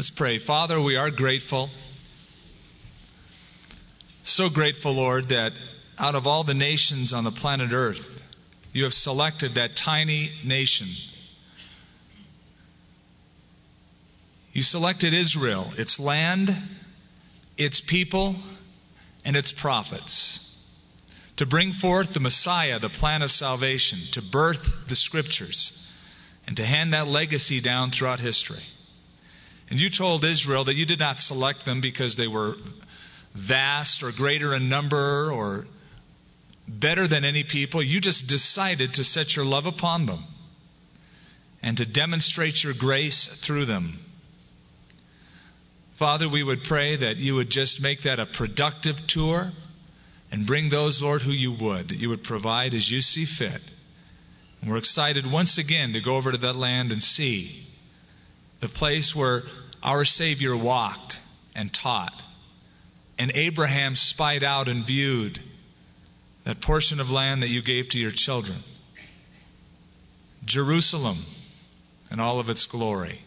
Let's pray. Father, we are grateful. So grateful, Lord, that out of all the nations on the planet Earth, you have selected that tiny nation. You selected Israel, its land, its people, and its prophets to bring forth the Messiah, the plan of salvation, to birth the scriptures, and to hand that legacy down throughout history. And you told Israel that you did not select them because they were vast or greater in number or better than any people. You just decided to set your love upon them and to demonstrate your grace through them. Father, we would pray that you would just make that a productive tour and bring those, Lord, who you would, that you would provide as you see fit. And we're excited once again to go over to that land and see the place where our Savior walked and taught. And Abraham spied out and viewed that portion of land that you gave to your children. Jerusalem and all of its glory.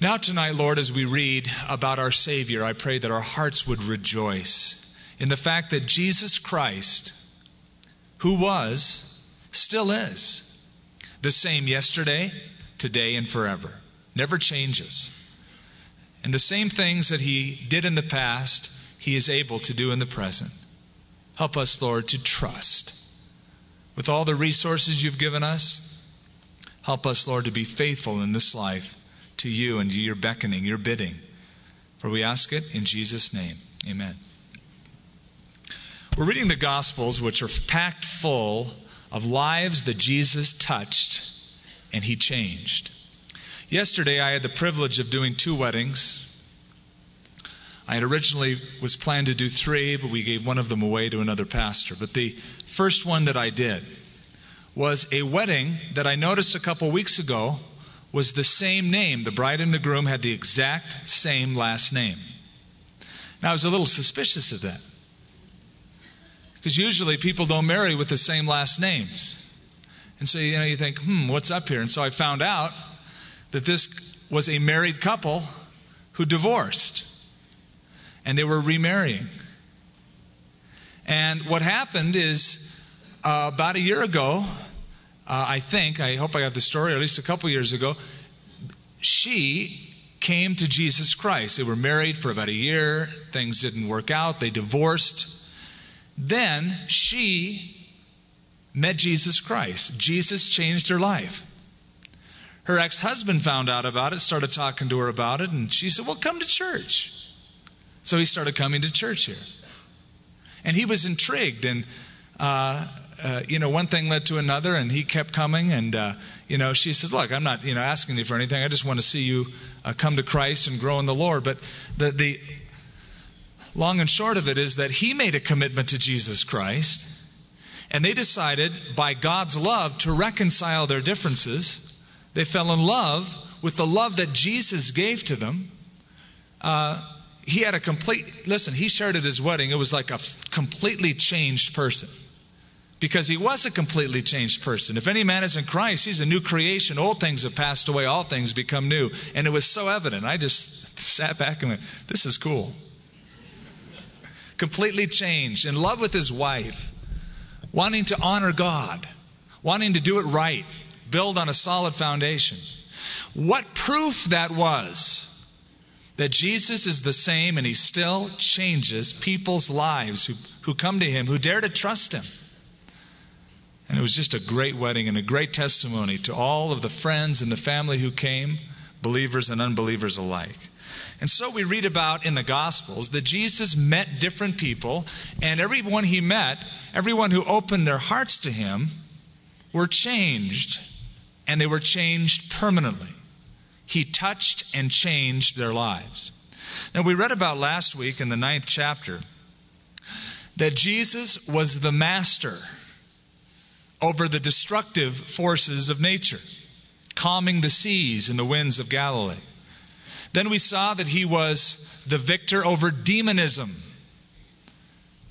Now, tonight, Lord, as we read about our Savior, I pray that our hearts would rejoice in the fact that Jesus Christ, who was, still is, the same yesterday, today, and forever never changes. And the same things that He did in the past, He is able to do in the present. Help us, Lord, to trust. With all the resources you've given us, help us, Lord, to be faithful in this life to you and to your beckoning, your bidding. For we ask it in Jesus' name. Amen. We're reading the Gospels, which are packed full of lives that Jesus touched and he changed. Yesterday, I had the privilege of doing two weddings. I had originally was planned to do three, but we gave one of them away to another pastor. But the first one that I did was a wedding that I noticed a couple weeks ago was the same name. The bride and the groom had the exact same last name. Now, I was a little suspicious of that. Because usually people don't marry with the same last names. And so, you know, you think, hmm, what's up here? And so I found out that this was a married couple who divorced and they were remarrying. And what happened is uh, about a year ago, uh, I think, I hope I have the story, or at least a couple years ago, she came to Jesus Christ. They were married for about a year, things didn't work out, they divorced. Then she met Jesus Christ. Jesus changed her life. Her ex husband found out about it, started talking to her about it, and she said, Well, come to church. So he started coming to church here. And he was intrigued, and, uh, uh, you know, one thing led to another, and he kept coming. And, uh, you know, she says, Look, I'm not, you know, asking you for anything. I just want to see you uh, come to Christ and grow in the Lord. But the, the long and short of it is that he made a commitment to Jesus Christ, and they decided, by God's love, to reconcile their differences they fell in love with the love that Jesus gave to them. Uh, he had a complete, listen, he shared at his wedding, it was like a completely changed person. Because he was a completely changed person. If any man is in Christ, he's a new creation. Old things have passed away, all things become new. And it was so evident. I just sat back and went, This is cool. completely changed, in love with his wife, wanting to honor God, wanting to do it right, build on a solid foundation. What proof that was that Jesus is the same and he still changes people's lives who, who come to him, who dare to trust him. And it was just a great wedding and a great testimony to all of the friends and the family who came, believers and unbelievers alike. And so we read about in the Gospels that Jesus met different people, and everyone he met, everyone who opened their hearts to him, were changed and they were changed permanently. He touched and changed their lives. Now, we read about last week in the ninth chapter that Jesus was the master over the destructive forces of nature, calming the seas and the winds of Galilee. Then we saw that he was the victor over demonism,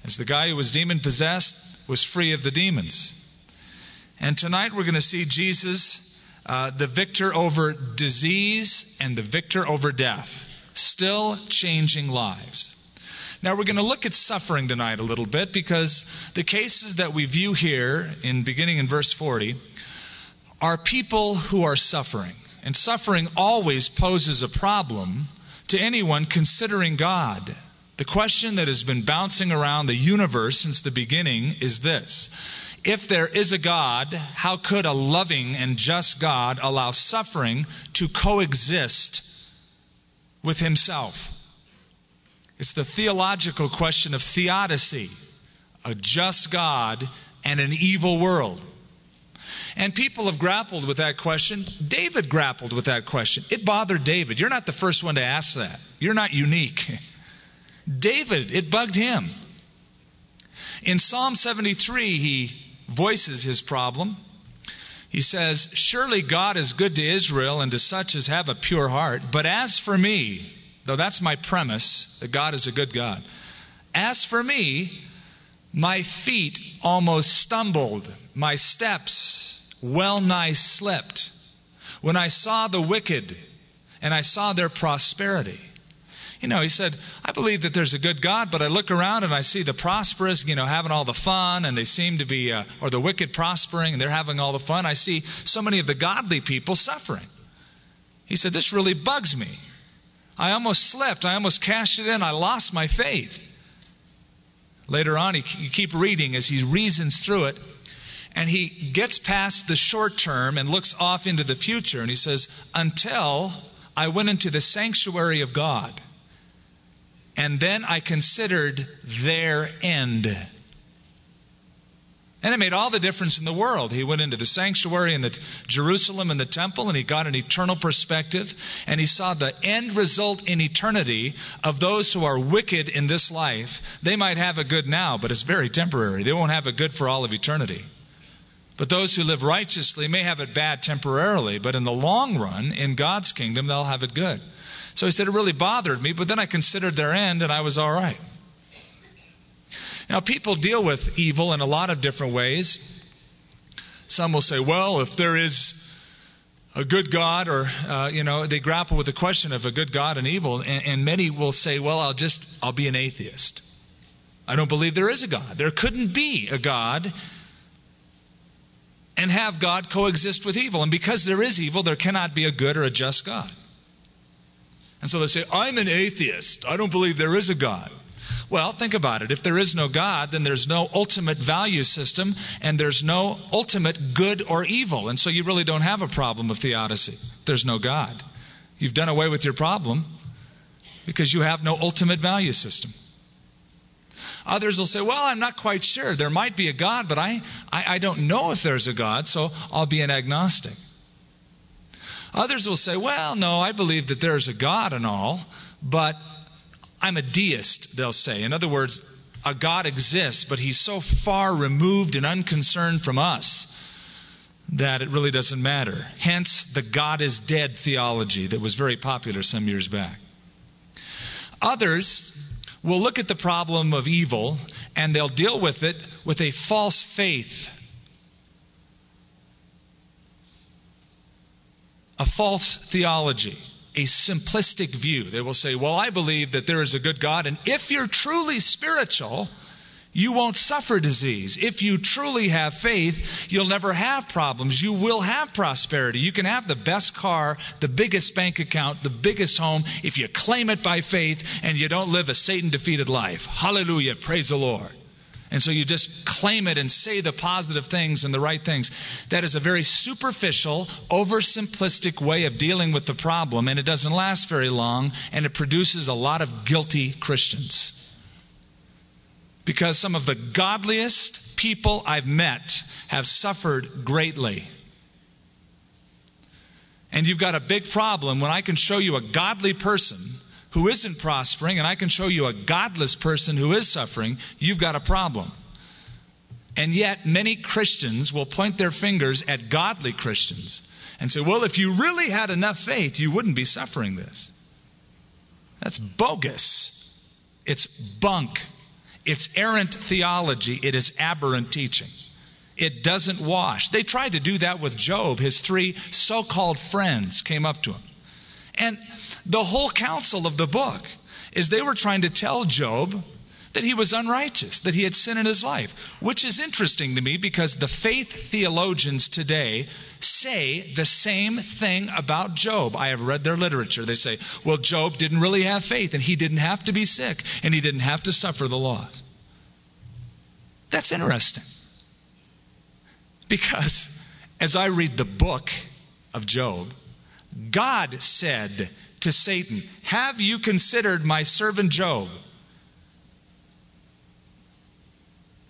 as the guy who was demon possessed was free of the demons. And tonight we're going to see Jesus uh, the victor over disease and the victor over death, still changing lives. Now, we're going to look at suffering tonight a little bit because the cases that we view here, in beginning in verse 40, are people who are suffering. And suffering always poses a problem to anyone considering God. The question that has been bouncing around the universe since the beginning is this If there is a God, how could a loving and just God allow suffering to coexist with Himself? It's the theological question of theodicy a just God and an evil world. And people have grappled with that question. David grappled with that question. It bothered David. You're not the first one to ask that, you're not unique. David, it bugged him. In Psalm 73, he voices his problem. He says, Surely God is good to Israel and to such as have a pure heart. But as for me, though that's my premise, that God is a good God, as for me, my feet almost stumbled, my steps well nigh slipped when I saw the wicked and I saw their prosperity. You know, he said, I believe that there's a good God, but I look around and I see the prosperous, you know, having all the fun, and they seem to be, uh, or the wicked prospering, and they're having all the fun. I see so many of the godly people suffering. He said, This really bugs me. I almost slipped. I almost cashed it in. I lost my faith. Later on, he, you keep reading as he reasons through it, and he gets past the short term and looks off into the future, and he says, Until I went into the sanctuary of God. And then I considered their end. And it made all the difference in the world. He went into the sanctuary in the Jerusalem and the temple, and he got an eternal perspective, and he saw the end result in eternity of those who are wicked in this life. They might have a good now, but it's very temporary. They won't have it good for all of eternity. But those who live righteously may have it bad temporarily, but in the long run, in God's kingdom, they'll have it good. So he said, It really bothered me, but then I considered their end and I was all right. Now, people deal with evil in a lot of different ways. Some will say, Well, if there is a good God, or, uh, you know, they grapple with the question of a good God and evil, and, and many will say, Well, I'll just, I'll be an atheist. I don't believe there is a God. There couldn't be a God and have God coexist with evil. And because there is evil, there cannot be a good or a just God. And so they say, I'm an atheist. I don't believe there is a God. Well, think about it. If there is no God, then there's no ultimate value system and there's no ultimate good or evil. And so you really don't have a problem of theodicy. There's no God. You've done away with your problem because you have no ultimate value system. Others will say, Well, I'm not quite sure. There might be a God, but I, I, I don't know if there's a God, so I'll be an agnostic. Others will say, well, no, I believe that there's a God and all, but I'm a deist, they'll say. In other words, a God exists, but he's so far removed and unconcerned from us that it really doesn't matter. Hence, the God is dead theology that was very popular some years back. Others will look at the problem of evil and they'll deal with it with a false faith a false theology, a simplistic view. They will say, Well, I believe that there is a good God, and if you're truly spiritual, you won't suffer disease. If you truly have faith, you'll never have problems. You will have prosperity. You can have the best car, the biggest bank account, the biggest home if you claim it by faith and you don't live a Satan defeated life. Hallelujah. Praise the Lord. And so you just claim it and say the positive things and the right things. That is a very superficial, oversimplistic way of dealing with the problem, and it doesn't last very long, and it produces a lot of guilty Christians. Because some of the godliest people I've met have suffered greatly. And you've got a big problem when I can show you a godly person who isn't prospering, and I can show you a godless person who is suffering, you've got a problem. And yet, many Christians will point their fingers at godly Christians and say, well, if you really had enough faith, you wouldn't be suffering this. That's bogus. It's bunk. It's errant theology. It is aberrant teaching. it doesn't wash. They tried to do that with Job. His three so called friends came up to him. And the whole counsel of the book is they were trying to tell Job that he was unrighteous, that he had sin in his life, which is interesting to me because the faith theologians today say the same thing about Job. I have read their literature. They say, well, Job didn't really have faith and he didn't have to be sick and he didn't have to suffer the loss. That's interesting. Because as I read the book of Job, God said to Satan, Have you considered my servant Job?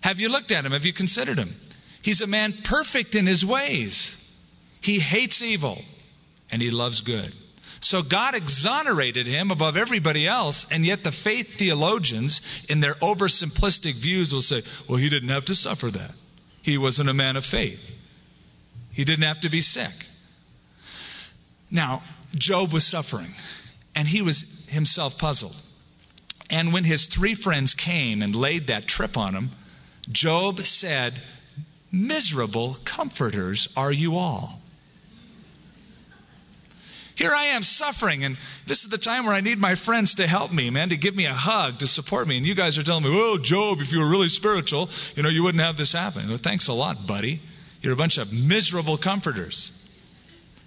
Have you looked at him? Have you considered him? He's a man perfect in his ways. He hates evil and he loves good. So God exonerated him above everybody else, and yet the faith theologians, in their oversimplistic views, will say, well, he didn't have to suffer that. He wasn't a man of faith. He didn't have to be sick. Now, Job was suffering, and he was himself puzzled. And when his three friends came and laid that trip on him, Job said, Miserable comforters are you all. Here I am suffering, and this is the time where I need my friends to help me, man, to give me a hug, to support me. And you guys are telling me, oh, Job, if you were really spiritual, you know, you wouldn't have this happen. Well, thanks a lot, buddy. You're a bunch of miserable comforters.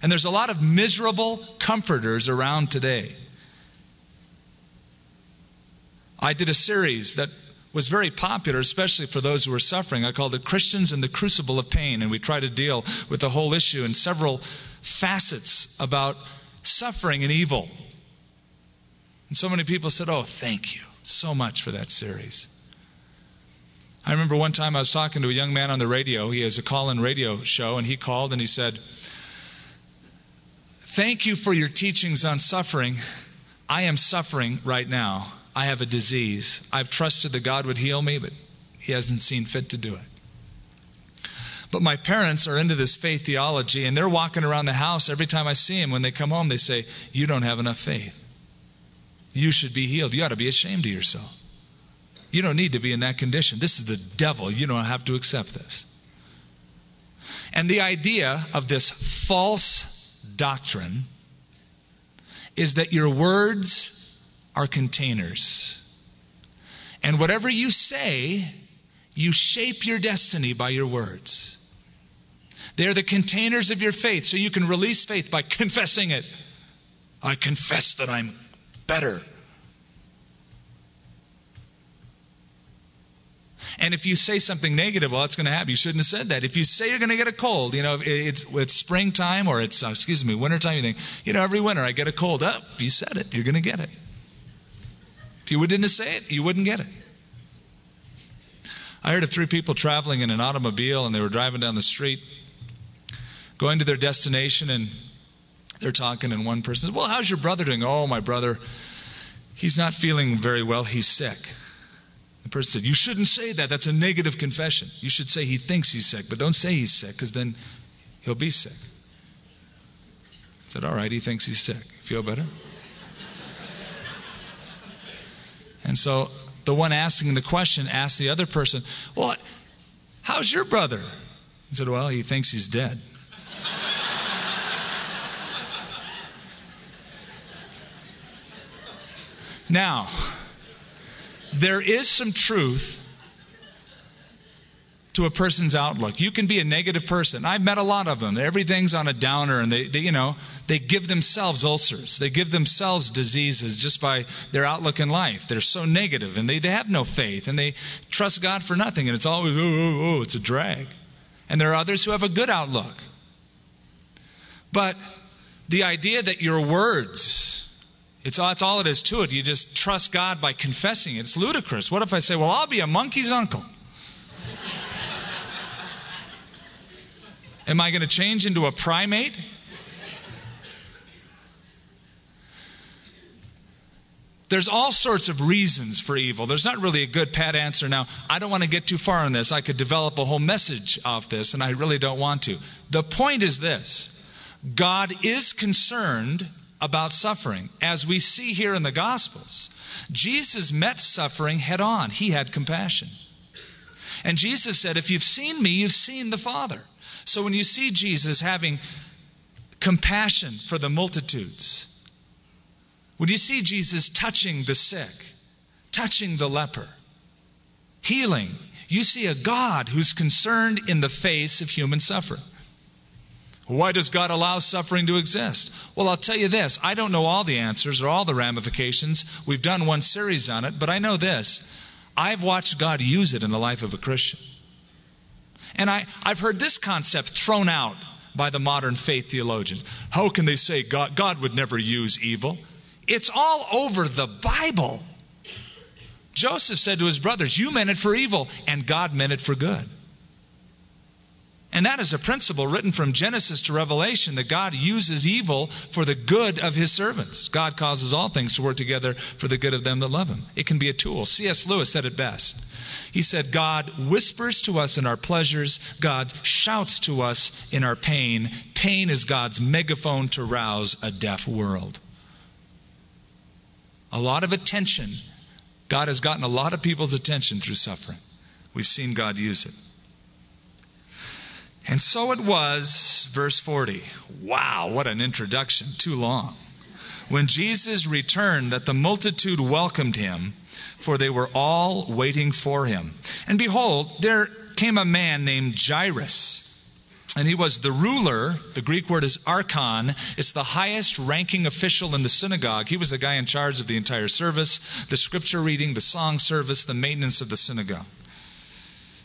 And there's a lot of miserable comforters around today. I did a series that was very popular, especially for those who were suffering. I called it Christians in the Crucible of Pain, and we try to deal with the whole issue in several facets about suffering and evil. And so many people said, Oh, thank you so much for that series. I remember one time I was talking to a young man on the radio. He has a call in radio show, and he called and he said, Thank you for your teachings on suffering. I am suffering right now. I have a disease. I've trusted that God would heal me, but He hasn't seen fit to do it. But my parents are into this faith theology, and they're walking around the house every time I see them. When they come home, they say, You don't have enough faith. You should be healed. You ought to be ashamed of yourself. You don't need to be in that condition. This is the devil. You don't have to accept this. And the idea of this false doctrine is that your words are containers. And whatever you say, you shape your destiny by your words. They're the containers of your faith, so you can release faith by confessing it. I confess that I'm better. And if you say something negative, well, it's going to happen. You shouldn't have said that. If you say you're going to get a cold, you know, it's, it's springtime or it's, uh, excuse me, wintertime, you think, you know, every winter I get a cold. Up, oh, you said it. You're going to get it. If you didn't say it, you wouldn't get it. I heard of three people traveling in an automobile and they were driving down the street, going to their destination, and they're talking, and one person says, Well, how's your brother doing? Oh, my brother, he's not feeling very well. He's sick. The person said, You shouldn't say that. That's a negative confession. You should say he thinks he's sick, but don't say he's sick because then he'll be sick. I said, All right, he thinks he's sick. Feel better? And so the one asking the question asked the other person, Well, how's your brother? He said, Well, he thinks he's dead. now, there is some truth to a person's outlook. You can be a negative person. I've met a lot of them. Everything's on a downer, and they, they, you know, they give themselves ulcers. They give themselves diseases just by their outlook in life. They're so negative, and they, they have no faith, and they trust God for nothing, and it's always, oh, oh, oh, it's a drag. And there are others who have a good outlook. But the idea that your words, it's all, it's all it is to it. You just trust God by confessing it. It's ludicrous. What if I say, well, I'll be a monkey's uncle? Am I going to change into a primate? There's all sorts of reasons for evil. There's not really a good pat answer. Now, I don't want to get too far on this. I could develop a whole message off this, and I really don't want to. The point is this God is concerned about suffering. As we see here in the Gospels, Jesus met suffering head on, he had compassion. And Jesus said, If you've seen me, you've seen the Father. So when you see Jesus having compassion for the multitudes, when you see Jesus touching the sick, touching the leper, healing, you see a God who's concerned in the face of human suffering. Why does God allow suffering to exist? Well, I'll tell you this I don't know all the answers or all the ramifications. We've done one series on it, but I know this. I've watched God use it in the life of a Christian. And I, I've heard this concept thrown out by the modern faith theologians. How can they say God, God would never use evil? It's all over the Bible. Joseph said to his brothers, You meant it for evil, and God meant it for good. And that is a principle written from Genesis to Revelation that God uses evil for the good of his servants. God causes all things to work together for the good of them that love him. It can be a tool. C.S. Lewis said it best. He said, God whispers to us in our pleasures, God shouts to us in our pain. Pain is God's megaphone to rouse a deaf world. A lot of attention. God has gotten a lot of people's attention through suffering. We've seen God use it. And so it was, verse 40. Wow, what an introduction. Too long. When Jesus returned, that the multitude welcomed him, for they were all waiting for him. And behold, there came a man named Jairus. And he was the ruler, the Greek word is archon. It's the highest ranking official in the synagogue. He was the guy in charge of the entire service, the scripture reading, the song service, the maintenance of the synagogue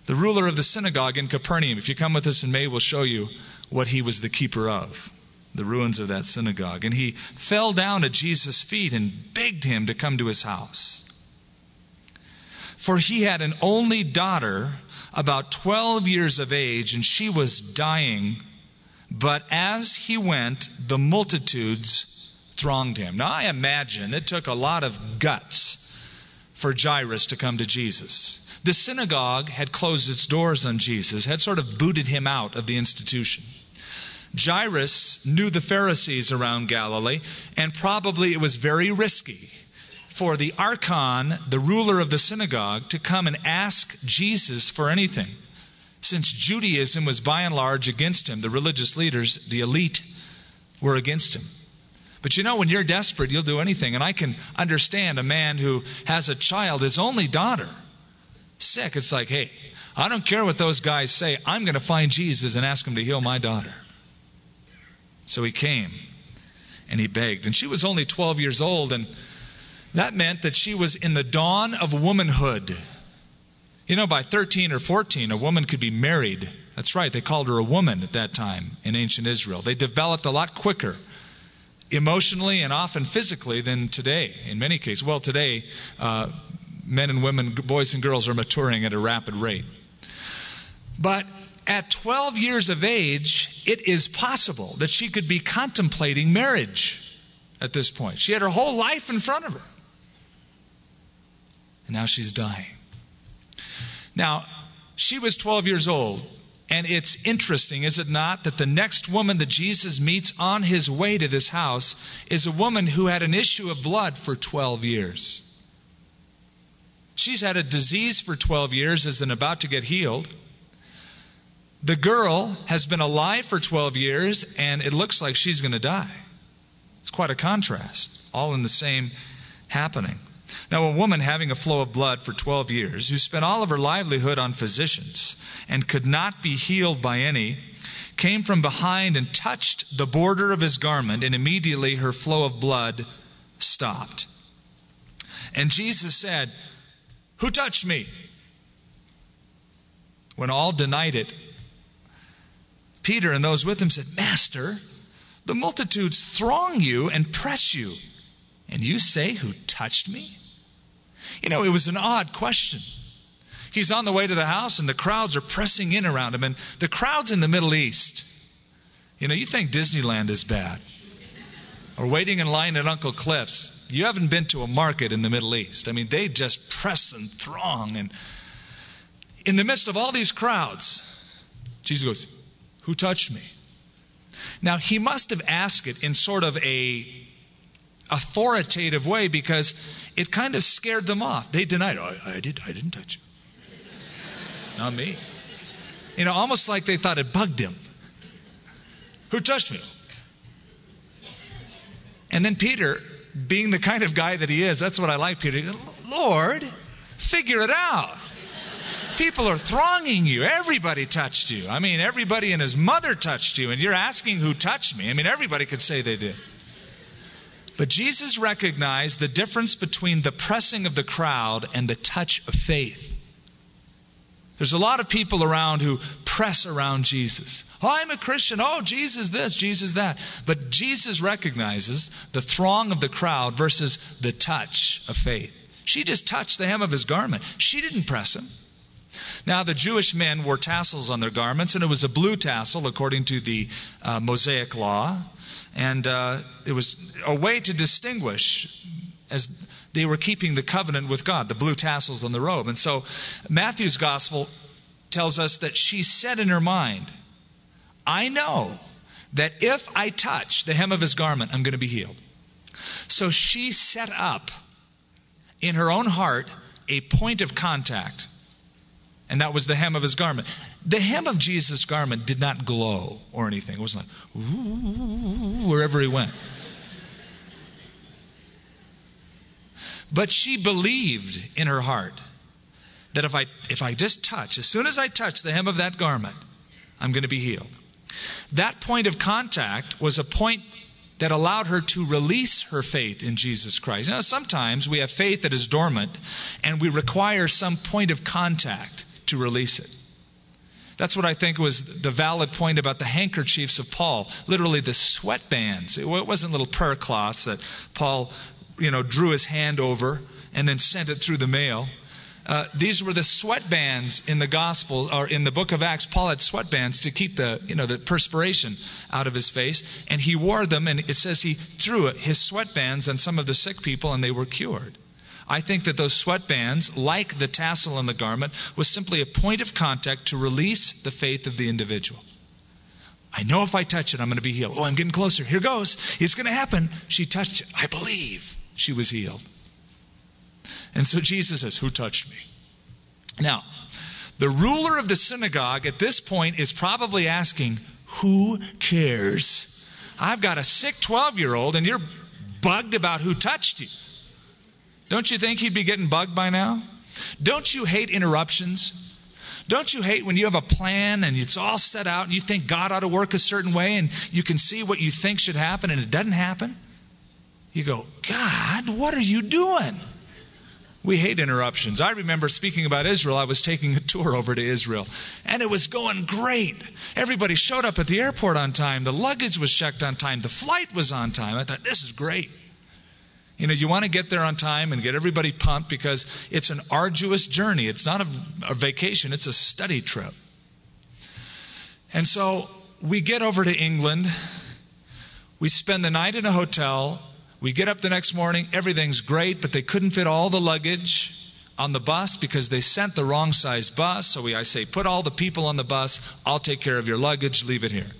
the ruler of the synagogue in Capernaum. If you come with us in May, we'll show you what he was the keeper of, the ruins of that synagogue. And he fell down at Jesus' feet and begged him to come to his house. For he had an only daughter, about 12 years of age, and she was dying. But as he went, the multitudes thronged him. Now, I imagine it took a lot of guts for Jairus to come to Jesus. The synagogue had closed its doors on Jesus, had sort of booted him out of the institution. Jairus knew the Pharisees around Galilee, and probably it was very risky for the archon, the ruler of the synagogue, to come and ask Jesus for anything. Since Judaism was by and large against him, the religious leaders, the elite, were against him. But you know, when you're desperate, you'll do anything. And I can understand a man who has a child, his only daughter, sick, it's like, hey, I don't care what those guys say. I'm going to find Jesus and ask him to heal my daughter. So he came and he begged. And she was only 12 years old, and that meant that she was in the dawn of womanhood. You know, by 13 or 14, a woman could be married. That's right, they called her a woman at that time in ancient Israel. They developed a lot quicker emotionally and often physically than today in many cases. Well, today, uh, men and women, boys and girls, are maturing at a rapid rate. But at 12 years of age, it is possible that she could be contemplating marriage at this point. She had her whole life in front of her. And now she's dying. Now, she was 12 years old. And it's interesting, is it not, that the next woman that Jesus meets on his way to this house is a woman who had an issue of blood for 12 years. She's had a disease for 12 years, and is about to get healed. The girl has been alive for 12 years, and it looks like she's going to die. It's quite a contrast, all in the same happening. Now, a woman having a flow of blood for 12 years, who spent all of her livelihood on physicians and could not be healed by any, came from behind and touched the border of his garment, and immediately her flow of blood stopped. And Jesus said, who touched me? When all denied it, Peter and those with him said, Master, the multitudes throng you and press you, and you say, Who touched me? You know, it was an odd question. He's on the way to the house, and the crowds are pressing in around him, and the crowds in the Middle East. You know, you think Disneyland is bad, or waiting in line at Uncle Cliff's. You haven't been to a market in the Middle East. I mean, they just press and throng. And in the midst of all these crowds, Jesus goes, Who touched me? Now, he must have asked it in sort of a authoritative way because it kind of scared them off. They denied, I, I, did, I didn't touch you. not me. You know, almost like they thought it bugged him. Who touched me? And then Peter, being the kind of guy that he is, that's what I like, Peter. Lord, figure it out. People are thronging you. Everybody touched you. I mean, everybody and his mother touched you, and you're asking who touched me. I mean, everybody could say they did. But Jesus recognized the difference between the pressing of the crowd and the touch of faith. There's a lot of people around who press around Jesus. Oh, I'm a Christian. Oh, Jesus this, Jesus that. But Jesus recognizes the throng of the crowd versus the touch of faith. She just touched the hem of his garment. She didn't press him. Now, the Jewish men wore tassels on their garments, and it was a blue tassel according to the uh, Mosaic law. And uh, it was a way to distinguish as they were keeping the covenant with God, the blue tassels on the robe. And so Matthew's gospel tells us that she said in her mind, I know that if I touch the hem of his garment, I'm going to be healed. So she set up in her own heart a point of contact, and that was the hem of his garment. The hem of Jesus' garment did not glow or anything. It was like, wherever he went. But she believed in her heart that if I, if I just touch, as soon as I touch the hem of that garment, I'm going to be healed. That point of contact was a point that allowed her to release her faith in Jesus Christ. Now, sometimes we have faith that is dormant and we require some point of contact to release it. That's what I think was the valid point about the handkerchiefs of Paul, literally the sweat bands. It wasn't little prayer cloths that Paul you know, drew his hand over and then sent it through the mail. Uh, these were the sweatbands in the gospel or in the book of acts paul had sweatbands to keep the you know the perspiration out of his face and he wore them and it says he threw his sweatbands on some of the sick people and they were cured. I think that those sweatbands, like the tassel on the garment was simply a point of contact to release the faith of the individual. I know if i touch it i'm going to be healed. Oh i'm getting closer. Here goes. It's going to happen. She touched it. I believe she was healed. And so Jesus says, Who touched me? Now, the ruler of the synagogue at this point is probably asking, Who cares? I've got a sick 12 year old and you're bugged about who touched you. Don't you think he'd be getting bugged by now? Don't you hate interruptions? Don't you hate when you have a plan and it's all set out and you think God ought to work a certain way and you can see what you think should happen and it doesn't happen? You go, God, what are you doing? We hate interruptions. I remember speaking about Israel. I was taking a tour over to Israel, and it was going great. Everybody showed up at the airport on time. The luggage was checked on time. The flight was on time. I thought, this is great. You know, you want to get there on time and get everybody pumped because it's an arduous journey. It's not a, a vacation, it's a study trip. And so we get over to England. We spend the night in a hotel we get up the next morning, everything's great, but they couldn't fit all the luggage on the bus because they sent the wrong size bus. So we, I say, put all the people on the bus, I'll take care of your luggage, leave it here.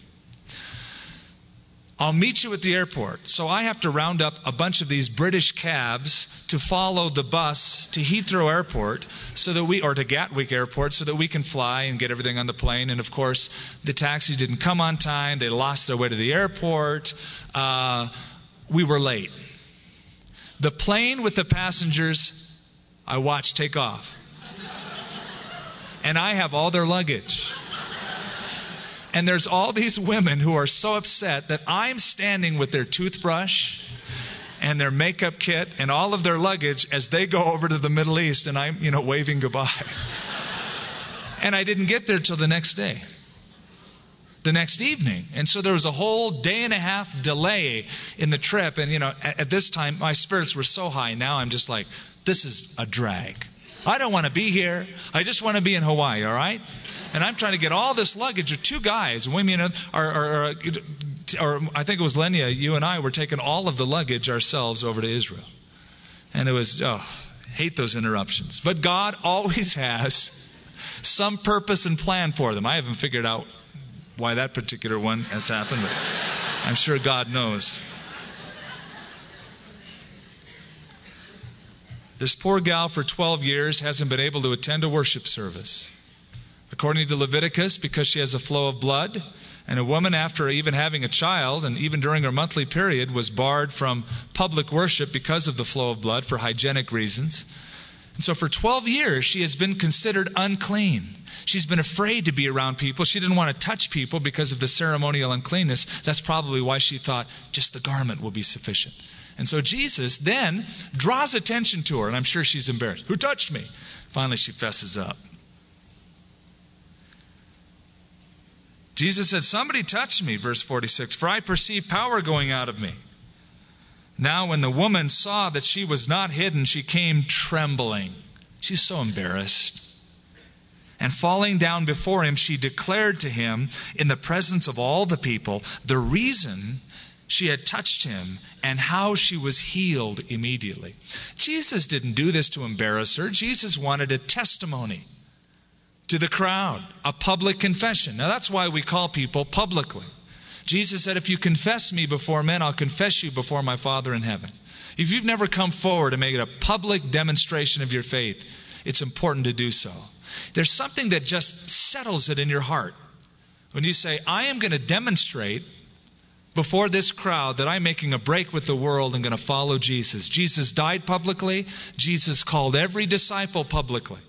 I'll meet you at the airport. So I have to round up a bunch of these British cabs to follow the bus to Heathrow Airport so that we, or to Gatwick Airport, so that we can fly and get everything on the plane. And of course, the taxi didn't come on time. They lost their way to the airport. Uh, we were late. The plane with the passengers, I watched take off. And I have all their luggage. And there's all these women who are so upset that I'm standing with their toothbrush and their makeup kit and all of their luggage as they go over to the Middle East and I'm, you know, waving goodbye. and I didn't get there till the next day the next evening. And so there was a whole day and a half delay in the trip. And, you know, at, at this time, my spirits were so high. Now I'm just like, this is a drag. I don't want to be here. I just want to be in Hawaii, all right? And I'm trying to get all this luggage. Or two guys, women, are, are, are, or I think it was Lenya, you and I were taking all of the luggage ourselves over to Israel. And it was, oh, hate those interruptions. But God always has some purpose and plan for them. I haven't figured out why that particular one has happened, but I'm sure God knows. This poor gal for 12 years hasn't been able to attend a worship service. according to Leviticus, because she has a flow of blood. And a woman, after even having a child, and even during her monthly period, was barred from public worship because of the flow of blood for hygienic reasons. And so for 12 years, she has been considered unclean. She's been afraid to be around people. She didn't want to touch people because of the ceremonial uncleanness. That's probably why she thought just the garment will be sufficient. And so Jesus then draws attention to her, and I'm sure she's embarrassed. Who touched me? Finally, she fesses up. Jesus said, Somebody touched me, verse 46, for I perceive power going out of me. Now, when the woman saw that she was not hidden, she came trembling. She's so embarrassed. And falling down before him, she declared to him in the presence of all the people the reason she had touched him and how she was healed immediately. Jesus didn't do this to embarrass her, Jesus wanted a testimony to the crowd, a public confession. Now, that's why we call people publicly. Jesus said, If you confess me before men, I'll confess you before my Father in heaven. If you've never come forward and made a public demonstration of your faith, it's important to do so. There's something that just settles it in your heart. When you say, I am going to demonstrate before this crowd that I'm making a break with the world and going to follow Jesus. Jesus died publicly, Jesus called every disciple publicly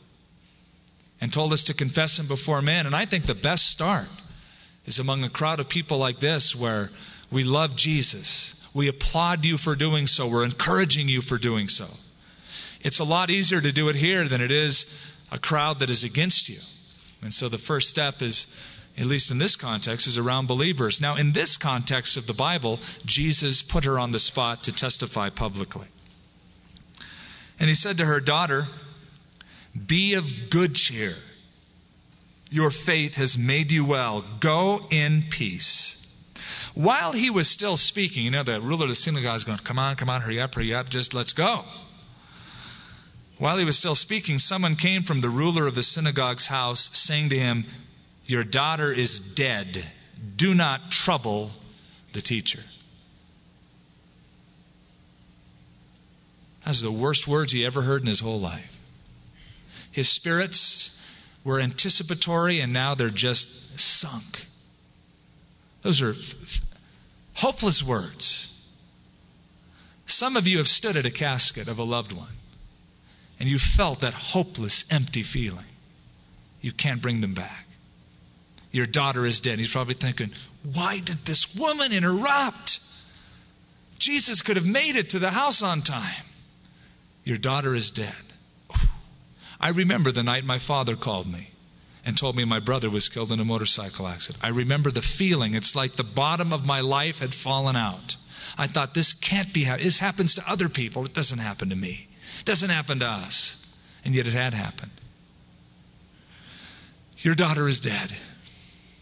and told us to confess him before men. And I think the best start is among a crowd of people like this where we love Jesus. We applaud you for doing so. We're encouraging you for doing so. It's a lot easier to do it here than it is a crowd that is against you. And so the first step is, at least in this context, is around believers. Now, in this context of the Bible, Jesus put her on the spot to testify publicly. And he said to her, Daughter, be of good cheer. Your faith has made you well. Go in peace. While he was still speaking, you know, the ruler of the synagogue is going, Come on, come on, hurry up, hurry up, just let's go. While he was still speaking, someone came from the ruler of the synagogue's house, saying to him, Your daughter is dead. Do not trouble the teacher. That's the worst words he ever heard in his whole life. His spirits were anticipatory, and now they're just sunk. Those are f- hopeless words. Some of you have stood at a casket of a loved one, and you felt that hopeless, empty feeling. You can't bring them back. Your daughter is dead. He's probably thinking, why did this woman interrupt? Jesus could have made it to the house on time. Your daughter is dead. I remember the night my father called me and told me my brother was killed in a motorcycle accident. I remember the feeling. It's like the bottom of my life had fallen out. I thought, this can't be how this happens to other people. It doesn't happen to me. It doesn't happen to us. And yet it had happened. Your daughter is dead.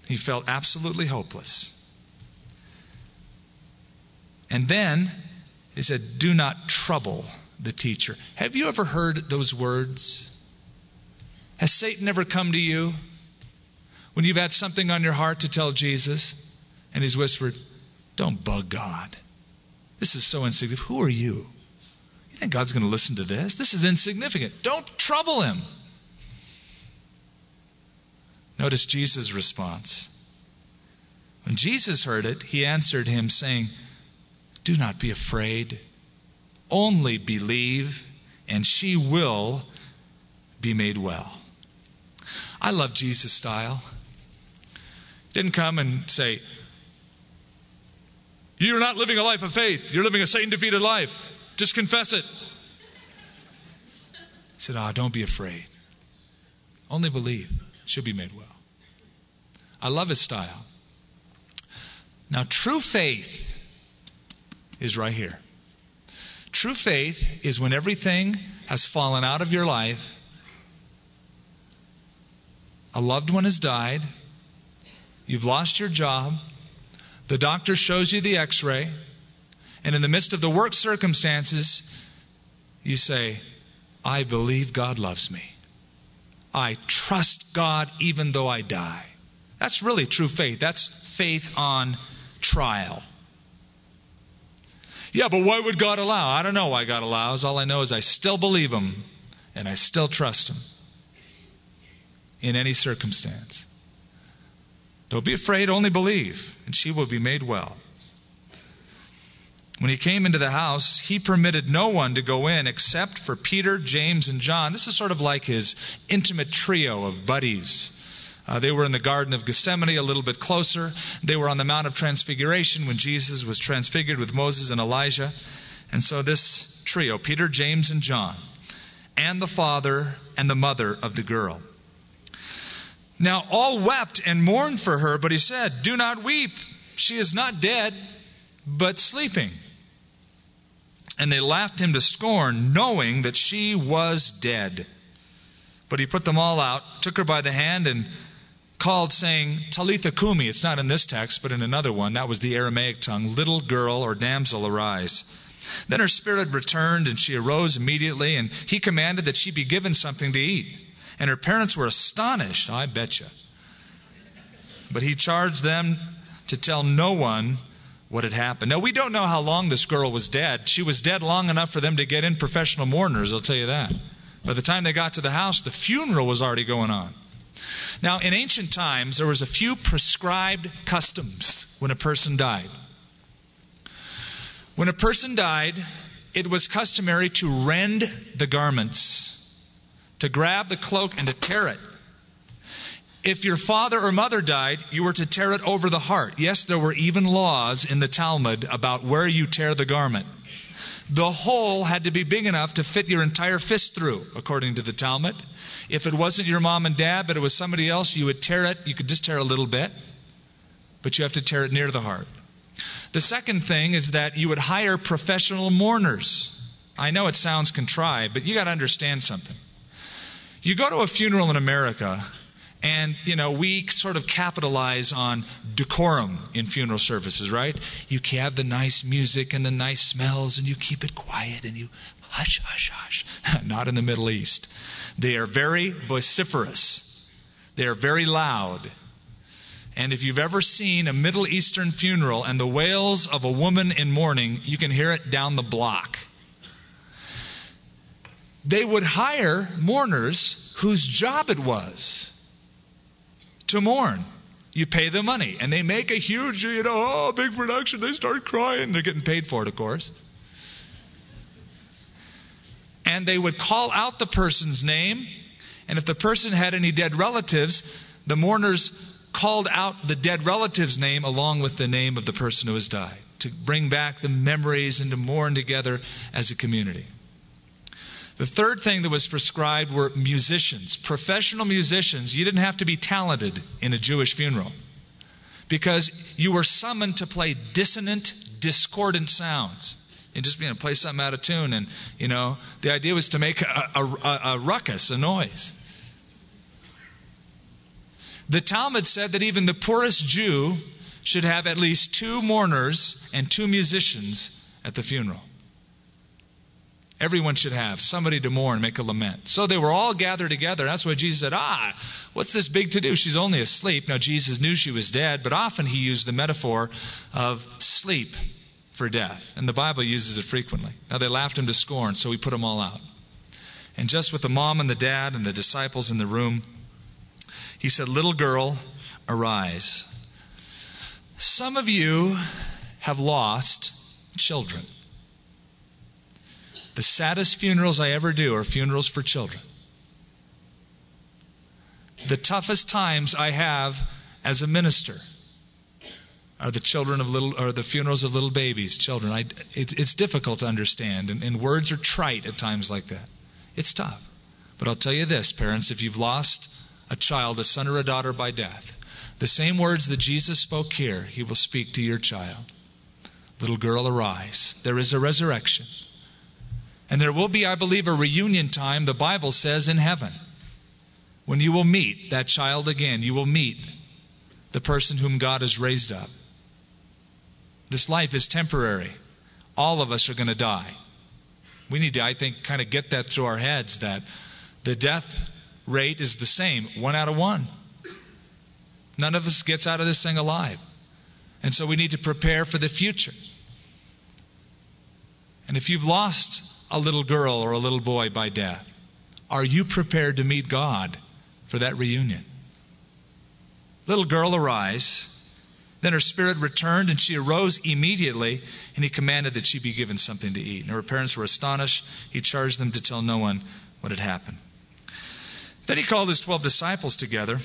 He felt absolutely hopeless. And then he said, Do not trouble the teacher. Have you ever heard those words? Has Satan ever come to you when you've had something on your heart to tell Jesus and he's whispered, Don't bug God. This is so insignificant. Who are you? You think God's going to listen to this? This is insignificant. Don't trouble him. Notice Jesus' response. When Jesus heard it, he answered him, saying, Do not be afraid, only believe, and she will be made well. I love Jesus' style. Didn't come and say, You're not living a life of faith. You're living a Satan defeated life. Just confess it. He said, Ah, oh, don't be afraid. Only believe. She'll be made well. I love his style. Now, true faith is right here. True faith is when everything has fallen out of your life a loved one has died, you've lost your job, the doctor shows you the x ray, and in the midst of the work circumstances, you say, I believe God loves me. I trust God even though I die. That's really true faith. That's faith on trial. Yeah, but why would God allow? I don't know why God allows. All I know is I still believe Him and I still trust Him. In any circumstance. Don't be afraid, only believe, and she will be made well. When he came into the house, he permitted no one to go in except for Peter, James, and John. This is sort of like his intimate trio of buddies. Uh, they were in the Garden of Gethsemane, a little bit closer. They were on the Mount of Transfiguration when Jesus was transfigured with Moses and Elijah. And so, this trio Peter, James, and John, and the father and the mother of the girl. Now, all wept and mourned for her, but he said, Do not weep. She is not dead, but sleeping. And they laughed him to scorn, knowing that she was dead. But he put them all out, took her by the hand, and called, saying, Talitha Kumi. It's not in this text, but in another one. That was the Aramaic tongue. Little girl or damsel, arise. Then her spirit returned, and she arose immediately, and he commanded that she be given something to eat. And her parents were astonished, I bet you. But he charged them to tell no one what had happened. Now, we don't know how long this girl was dead. She was dead long enough for them to get in professional mourners, I'll tell you that. By the time they got to the house, the funeral was already going on. Now, in ancient times, there was a few prescribed customs when a person died. When a person died, it was customary to rend the garments, to grab the cloak and to tear it. If your father or mother died, you were to tear it over the heart. Yes, there were even laws in the Talmud about where you tear the garment. The hole had to be big enough to fit your entire fist through, according to the Talmud. If it wasn't your mom and dad, but it was somebody else, you would tear it. You could just tear a little bit, but you have to tear it near the heart. The second thing is that you would hire professional mourners. I know it sounds contrived, but you got to understand something. You go to a funeral in America, and, you know, we sort of capitalize on decorum in funeral services, right? You have the nice music and the nice smells, and you keep it quiet and you hush, hush, hush. Not in the Middle East. They are very vociferous, they are very loud. And if you've ever seen a Middle Eastern funeral and the wails of a woman in mourning, you can hear it down the block. They would hire mourners whose job it was to mourn. You pay them money, and they make a huge, you know, oh, big production. They start crying. They're getting paid for it, of course and they would call out the person's name. And if the person had any dead relatives, the mourners called out the dead relative's name along with the name of the person who has died to bring back the memories and to mourn together as a community. The third thing that was prescribed were musicians, professional musicians. You didn't have to be talented in a Jewish funeral because you were summoned to play dissonant, discordant sounds and just you know play something out of tune. And you know the idea was to make a, a, a, ruckus a noise. The talmud said that even the poorest jew should have at least two mourners and two musicians at the funeral everyone should have somebody to mourn make a lament so they were all gathered together that's why jesus said ah what's this big to do she's only asleep now jesus knew she was dead but often he used the metaphor of sleep for death. And the Bible uses it frequently. Now, they laughed him to scorn, so he put them all out. And just with the mom and the dad and the disciples in the room, he said, Little girl, arise. Some of you have lost children. The saddest funerals I ever do are funerals for children. The toughest times I have as a minister are the children of little the funerals of little babies children. I, it, it's difficult to understand and, and words are trite at times like that. It's tough. But i'll tell you this parents if you've lost a child a son or a daughter by death the same words that jesus spoke here he will speak to your child. Little girl arise. There is a resurrection and there will be i believe a reunion time the bible says in heaven when you will meet that child again you will meet the person whom god has raised up this life is temporary. All of us are going to die. We need to, I think, kind of get that through our heads that the death rate is the same one out of one. None of us gets out of this thing alive. And so we need to prepare for the future. And if you've lost a little girl or a little boy by death, are you prepared to meet God for that reunion. Little girl, arise. Then her spirit returned, and she arose immediately, and he commanded that she be given something to eat. And her parents were astonished. He charged them to tell no one what had happened. Then he called his twelve disciples together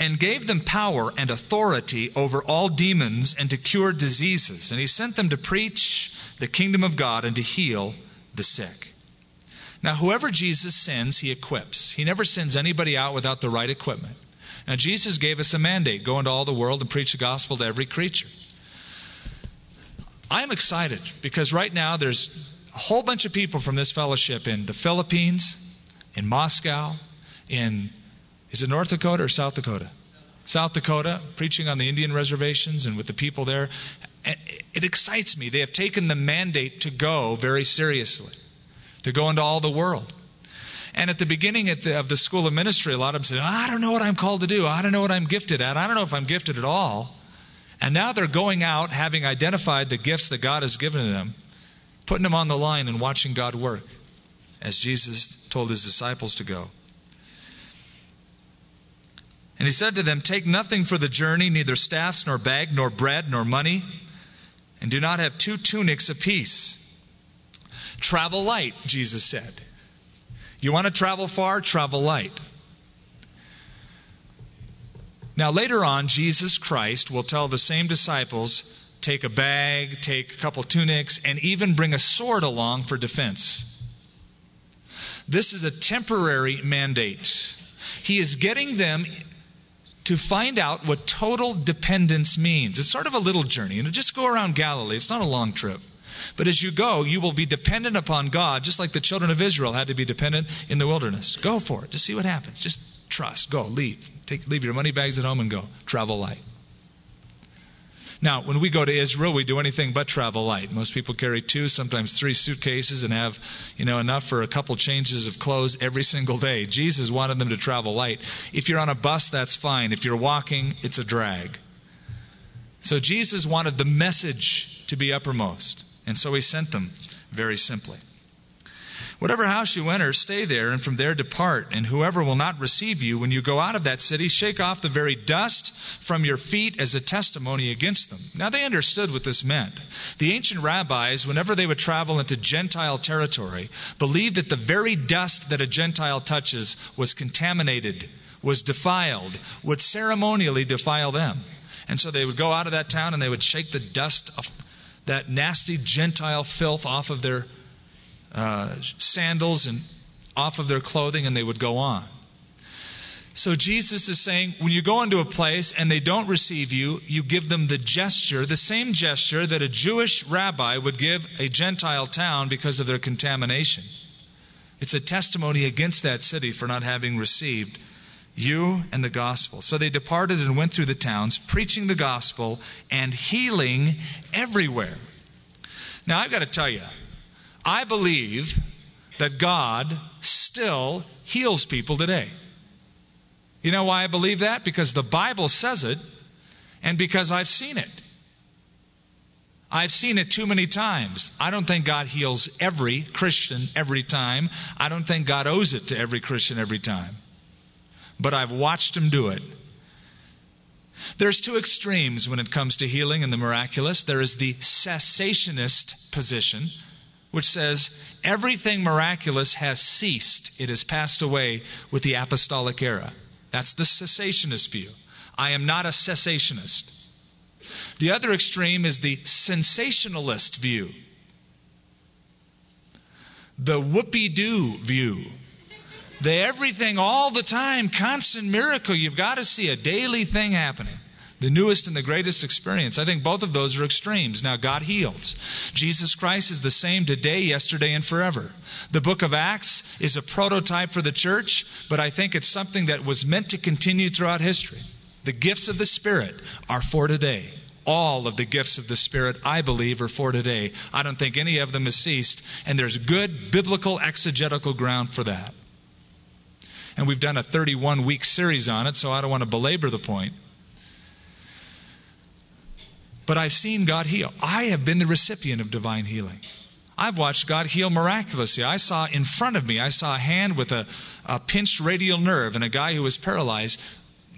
and gave them power and authority over all demons and to cure diseases. And he sent them to preach the kingdom of God and to heal the sick. Now, whoever Jesus sends, he equips. He never sends anybody out without the right equipment. Now, Jesus gave us a mandate go into all the world and preach the gospel to every creature. I'm excited because right now there's a whole bunch of people from this fellowship in the Philippines, in Moscow, in is it North Dakota or South Dakota? South Dakota, preaching on the Indian reservations and with the people there. It excites me. They have taken the mandate to go very seriously, to go into all the world. And at the beginning of the, school of ministry, a lot of them said, I don't know what I'm called to do. I don't know what I'm gifted at. I don't know if I'm gifted at all. And now they're going out having identified the gifts that God has given to them, putting them on the line and watching God work, as Jesus told his disciples to go. And he said to them, Take nothing for the journey, neither staffs, nor bag, nor bread, nor money, and do not have two tunics apiece. Travel light, Jesus said. You want to travel far? Travel light. Now, later on, Jesus Christ will tell the same disciples take a bag, take a couple tunics, and even bring a sword along for defense. This is a temporary mandate. He is getting them to find out what total dependence means. It's sort of a little journey. You know, just go around Galilee. It's not a long trip. But as you go, you will be dependent upon God, just like the children of Israel had to be dependent in the wilderness. Go for it. Just see what happens. Just trust. Go. Leave. Take, leave your money bags at home and go. Travel light. Now, when we go to Israel, we do anything but travel light. Most people carry two, sometimes three suitcases and have, you know, enough for a couple changes of clothes every single day. Jesus wanted them to travel light. If you're on a bus, that's fine. If you're walking, it's a drag. So Jesus wanted the message to be uppermost, and so he sent them very simply. Whatever house you enter, stay there, and from there depart. And whoever will not receive you, when you go out of that city, shake off the very dust from your feet as a testimony against them. Now they understood what this meant. The ancient rabbis, whenever they would travel into Gentile territory, believed that the very dust that a Gentile touches was contaminated, was defiled, would ceremonially defile them. And so they would go out of that town and they would shake the dust of that nasty Gentile filth off of their uh, sandals and off of their clothing, and they would go on. So Jesus is saying, when you go into a place and they don't receive you, you give them the gesture, the same gesture that a Jewish rabbi would give a Gentile town because of their contamination. It's a testimony against that city for not having received you and the gospel. So they departed and went through the towns, preaching the gospel and healing everywhere. Now, I've got to tell you, I believe that God still heals people today. You know why I believe that? Because the Bible says it, and because I've seen it. I've seen it too many times. I don't think God heals every Christian every time. I don't think God owes it to every Christian every time. But I've watched Him do it. There's two extremes when it comes to healing and the miraculous. There is the cessationist position, which says everything miraculous has ceased, it has passed away with the apostolic era. That's the cessationist view. I am not a cessationist. The other extreme is the sensationalist view, the whoopee doo view. The everything all the time, constant miracle. You've got to see a daily thing happening the newest and the greatest experience. I think both of those are extremes. Now, God heals. Jesus Christ is the same today, yesterday, and forever. The book of Acts is a prototype for the church, but I think it's something that was meant to continue throughout history. The gifts of the Spirit are for today. All of the gifts of the Spirit, I believe, are for today. I don't think any of them has ceased, and there's good biblical exegetical ground for that. And we've done a 31 week series on it, so I don't want to belabor the point but I've seen God heal. I have been the recipient of divine healing. I've watched God heal miraculously. I saw in front of me, I saw a hand with a, a pinched radial nerve and a guy who was paralyzed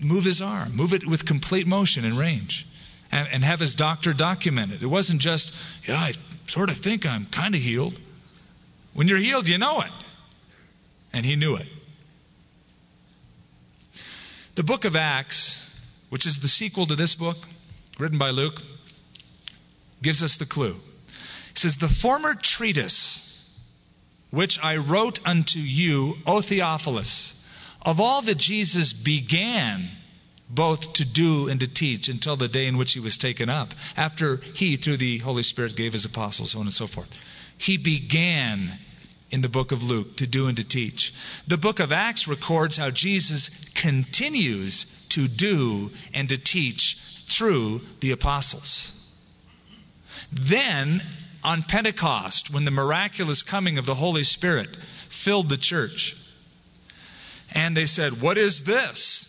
move his arm, move it with complete motion and range, and, and have his doctor document it. It wasn't just, yeah, I sort of think I'm kind of healed. When you're healed, you know it. And he knew it. The book of Acts, which is the sequel to this book, written by Luke, gives us the clue. He says, The former treatise which I wrote unto you, O Theophilus, of all that Jesus began both to do and to teach until the day in which he was taken up, after he, through the Holy Spirit, gave his apostles, so on and so forth. He began in the book of Luke to do and to teach. The book of Acts records how Jesus continues to do and to teach through the apostles. Then, on Pentecost, when the miraculous coming of the Holy Spirit filled the church, and they said, What is this?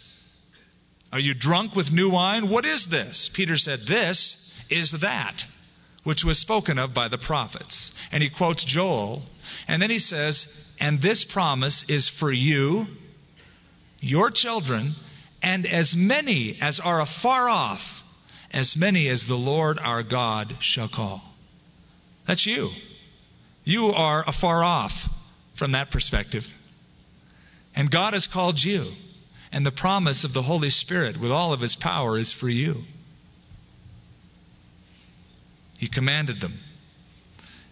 Are you drunk with new wine? What is this? Peter said, This is that which was spoken of by the prophets. And he quotes Joel, and then he says, And this promise is for you, your children, and as many as are afar off, as many as the Lord our God shall call. That's you. You are afar off from that perspective. And God has called you. And the promise of the Holy Spirit with all of his power is for you. He commanded them,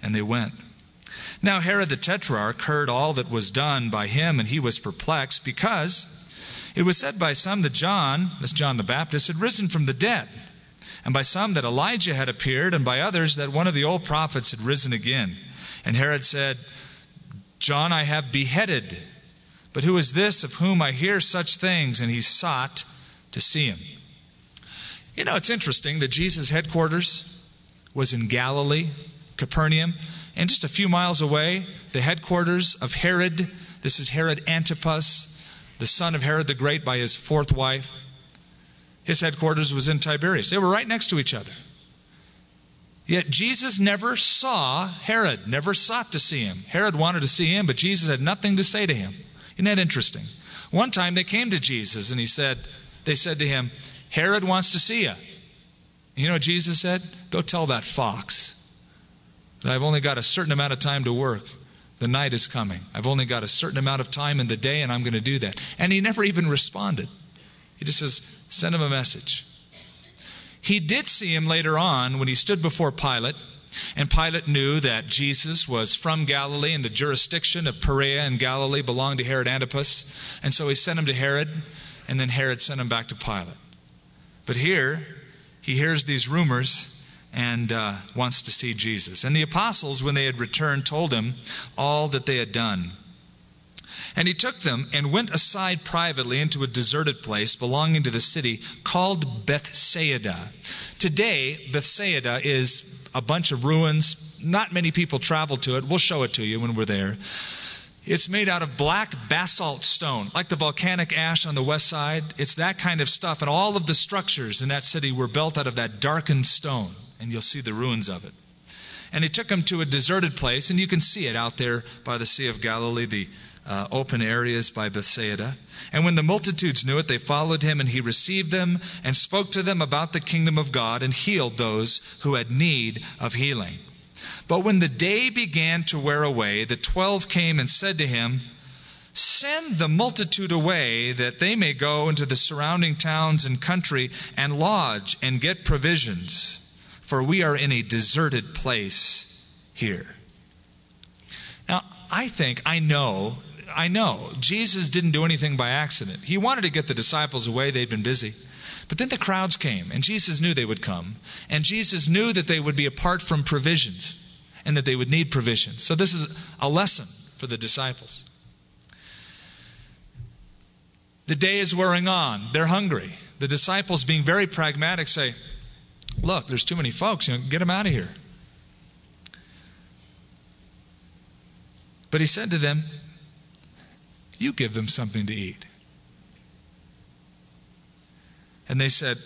and they went. Now Herod the Tetrarch heard all that was done by him, and he was perplexed, because it was said by some that John, this John the Baptist, had risen from the dead, and by some that Elijah had appeared, and by others that one of the old prophets had risen again. And Herod said, John I have beheaded. But who is this of whom I hear such things? And he sought to see him. You know, it's interesting that Jesus' headquarters was in Galilee, Capernaum, and just a few miles away, the headquarters of Herod. This is Herod Antipas, the son of Herod the Great by his fourth wife. His headquarters was in Tiberias. They were right next to each other. Yet Jesus never saw Herod, never sought to see him. Herod wanted to see him, but Jesus had nothing to say to him. Isn't that interesting? One time they came to Jesus and he said, they said to him, Herod wants to see you. You know what Jesus said? Go tell that fox that I've only got a certain amount of time to work. The night is coming. I've only got a certain amount of time in the day, and I'm going to do that. And he never even responded. He just says, send him a message. He did see him later on when he stood before Pilate and Pilate knew that Jesus was from Galilee, and the jurisdiction of Perea and Galilee belonged to Herod Antipas. And so he sent him to Herod, and then Herod sent him back to Pilate. But here, he hears these rumors and uh, wants to see Jesus. And the apostles, when they had returned, told him all that they had done. And he took them and went aside privately into a deserted place belonging to the city called Bethsaida. Today, Bethsaida is a bunch of ruins. Not many people travel to it. We'll show it to you when we're there. It's made out of black basalt stone, like the volcanic ash on the west side. It's that kind of stuff. And all of the structures in that city were built out of that darkened stone. And you'll see the ruins of it. And he took him to a deserted place, and you can see it out there by the Sea of Galilee, the uh, open areas by Bethsaida. And when the multitudes knew it, they followed him, and he received them and spoke to them about the kingdom of God and healed those who had need of healing. But when the day began to wear away, the twelve came and said to him, Send the multitude away that they may go into the surrounding towns and country and lodge and get provisions, for we are in a deserted place here. Now, I think, I know I know Jesus didn't do anything by accident. He wanted to get the disciples away, they'd been busy. But then the crowds came, and Jesus knew they would come. And Jesus knew that they would be apart from provisions and that they would need provisions. So this is a lesson for the disciples. The day is wearing on. They're hungry. The disciples, being very pragmatic, say, Look, there's too many folks. You know, get them out of here. But he said to them, you give them something to eat. And they said,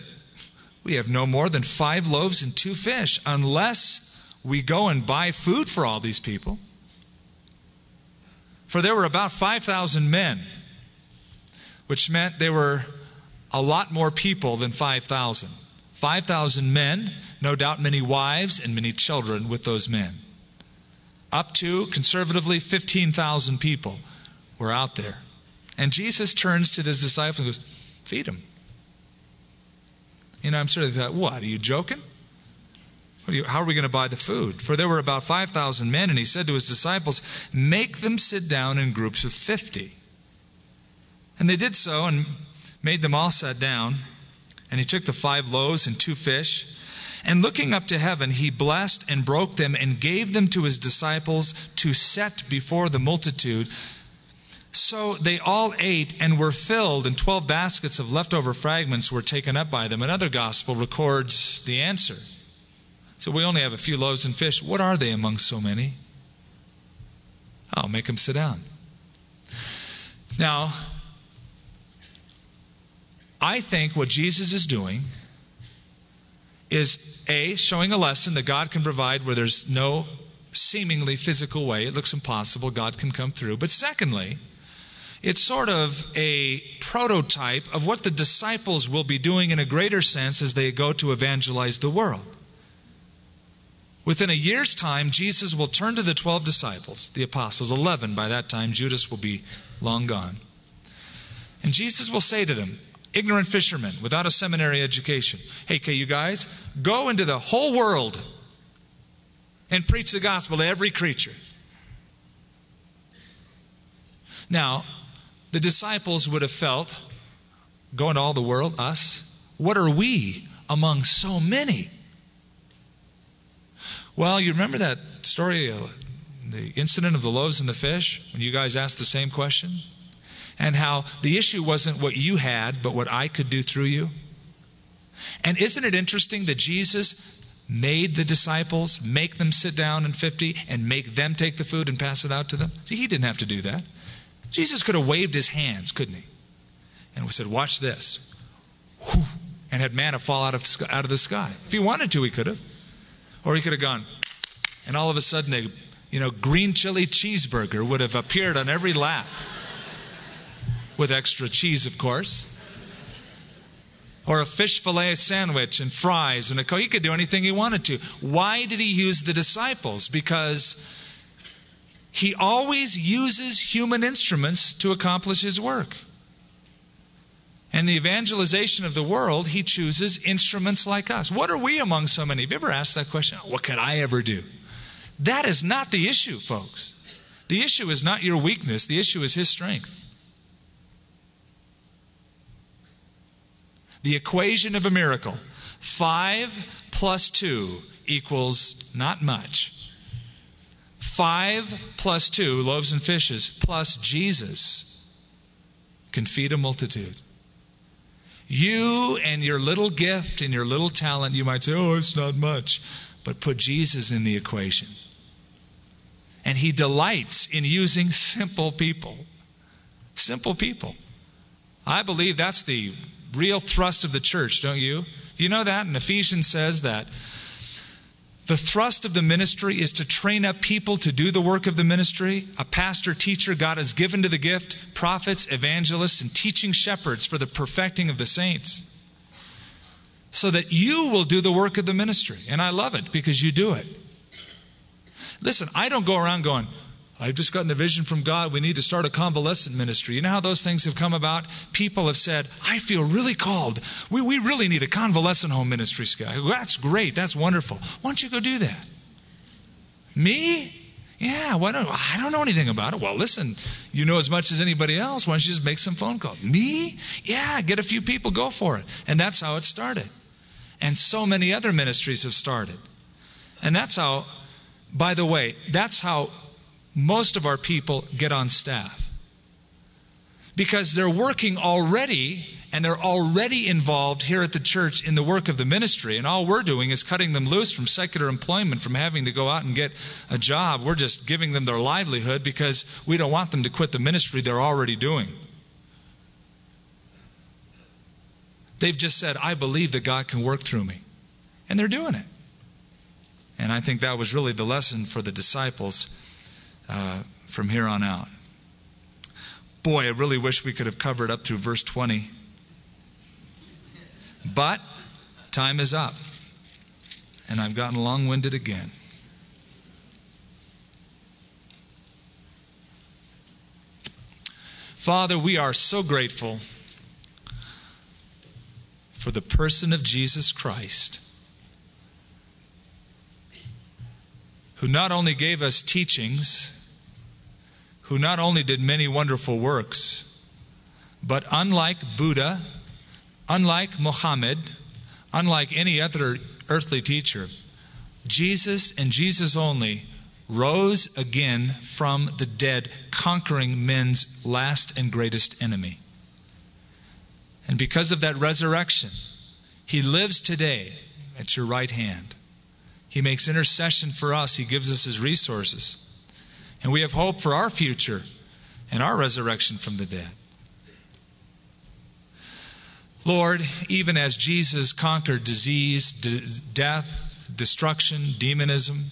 We have no more than five loaves and two fish, unless we go and buy food for all these people. For there were about 5,000 men, which meant there were a lot more people than 5,000. 5,000 men, no doubt many wives and many children with those men. Up to, conservatively, 15,000 people were out there. And Jesus turns to his disciples and goes, Feed them. You know, I'm sure they thought, What, are you joking? Are you, how are we going to buy the food? For there were about 5,000 men, and he said to his disciples, Make them sit down in groups of 50. And they did so and made them all sit down. And he took the five loaves and two fish. And looking up to heaven, he blessed and broke them and gave them to his disciples to set before the multitude. So they all ate and were filled, and 12 baskets of leftover fragments were taken up by them. Another gospel records the answer. So we only have a few loaves and fish. What are they among so many? I'll make them sit down. Now, I think what Jesus is doing is A, showing a lesson that God can provide where there's no seemingly physical way. It looks impossible. God can come through. But secondly, it's sort of a prototype of what the disciples will be doing in a greater sense as they go to evangelize the world. Within a year's time, Jesus will turn to the 12 disciples, the apostles, 11 by that time. Judas will be long gone. And Jesus will say to them, ignorant fishermen without a seminary education, hey, okay, you guys, go into the whole world and preach the gospel to every creature. Now, the disciples would have felt, going to all the world, us, what are we among so many? Well, you remember that story, uh, the incident of the loaves and the fish, when you guys asked the same question? And how the issue wasn't what you had, but what I could do through you? And isn't it interesting that Jesus made the disciples make them sit down in 50 and make them take the food and pass it out to them? He didn't have to do that. Jesus could have waved his hands, couldn't he? And we said, Watch this. And had manna fall out of, out of the sky. If he wanted to, he could have. Or he could have gone, and all of a sudden a you know, green chili cheeseburger would have appeared on every lap. With extra cheese, of course. Or a fish fillet sandwich and fries and a coke. He could do anything he wanted to. Why did he use the disciples? Because he always uses human instruments to accomplish his work. And the evangelization of the world, he chooses instruments like us. What are we among so many? Have you ever asked that question? What could I ever do? That is not the issue, folks. The issue is not your weakness, the issue is his strength. The equation of a miracle five plus two equals not much. Five plus two, loaves and fishes, plus Jesus can feed a multitude. You and your little gift and your little talent, you might say, oh, it's not much. But put Jesus in the equation. And he delights in using simple people. Simple people. I believe that's the real thrust of the church, don't you? You know that? And Ephesians says that the thrust of the ministry is to train up people to do the work of the ministry. A pastor, teacher, God has given to the gift prophets, evangelists, and teaching shepherds for the perfecting of the saints. So that you will do the work of the ministry. And I love it because you do it. Listen, I don't go around going, I've just gotten a vision from God. We need to start a convalescent ministry. You know how those things have come about? People have said, I feel really called. We, we really need a convalescent home ministry, Scott. That's great. That's wonderful. Why don't you go do that? Me? Yeah, why don't I don't know anything about it. Well, listen, you know as much as anybody else. Why don't you just make some phone calls? Me? Yeah, get a few people, go for it. And that's how it started. And so many other ministries have started. And that's how, by the way, that's how most of our people get on staff because they're working already and they're already involved here at the church in the work of the ministry. And all we're doing is cutting them loose from secular employment, from having to go out and get a job. We're just giving them their livelihood because we don't want them to quit the ministry they're already doing. They've just said, I believe that God can work through me. And they're doing it. And I think that was really the lesson for the disciples uh, from here on out. Boy, I really wish we could have covered up through verse 20. But time is up. And I've gotten long winded again. Father, we are so grateful for the person of Jesus Christ, who not only gave us teachings, who not only did many wonderful works, but unlike Buddha, unlike Muhammad, unlike any other earthly teacher, Jesus and Jesus only rose again from the dead, conquering men's last and greatest enemy. And because of that resurrection, he lives today at your right hand. He makes intercession for us, he gives us his resources. And we have hope for our future and our resurrection from the dead. Lord, even as Jesus conquered disease, death, destruction, demonism,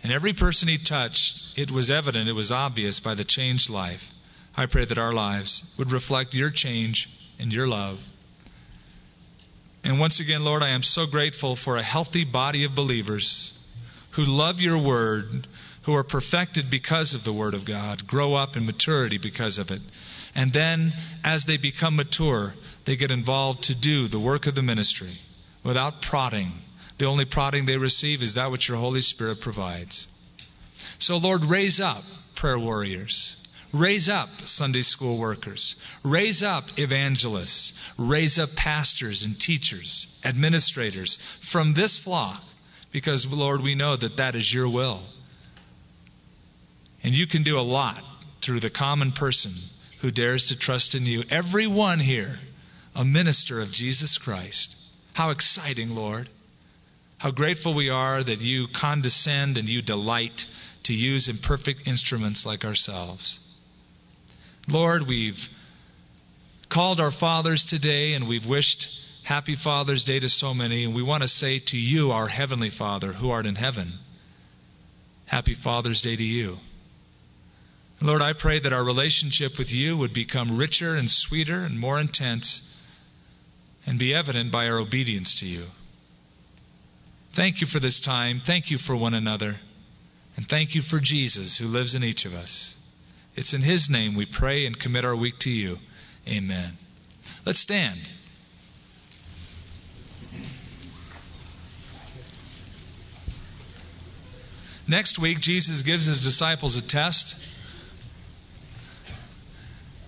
and every person he touched, it was evident, it was obvious by the changed life. I pray that our lives would reflect your change and your love. And once again, Lord, I am so grateful for a healthy body of believers who love your word, who are perfected because of the word of God, grow up in maturity because of it. And then, as they become mature, they get involved to do the work of the ministry without prodding. The only prodding they receive is that which your Holy Spirit provides. So, Lord, raise up prayer warriors. Raise up Sunday school workers. Raise up evangelists. Raise up pastors and teachers, administrators from this flock, because, Lord, we know that that is your will. And you can do a lot through the common person who dares to trust in you. Everyone here a minister of Jesus Christ. How exciting, Lord. How grateful we are that you condescend and you delight to use imperfect instruments like ourselves. Lord, we've called our fathers today and we've wished happy Father's Day to so many, and we want to say to you, our Heavenly Father, who art in heaven, happy Father's Day to you. Lord, I pray that our relationship with you would become richer and sweeter and more intense and be evident by our obedience to you. Thank you for this time. Thank you for one another. And thank you for Jesus who lives in each of us. It's in his name we pray and commit our week to you. Amen. Let's stand. Next week, Jesus gives his disciples a test,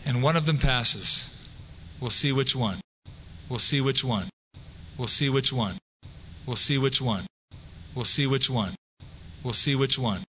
and one of them passes. We'll see which one. We'll see which one. We'll see which one. We'll see which one. We'll see which one. We'll see which one.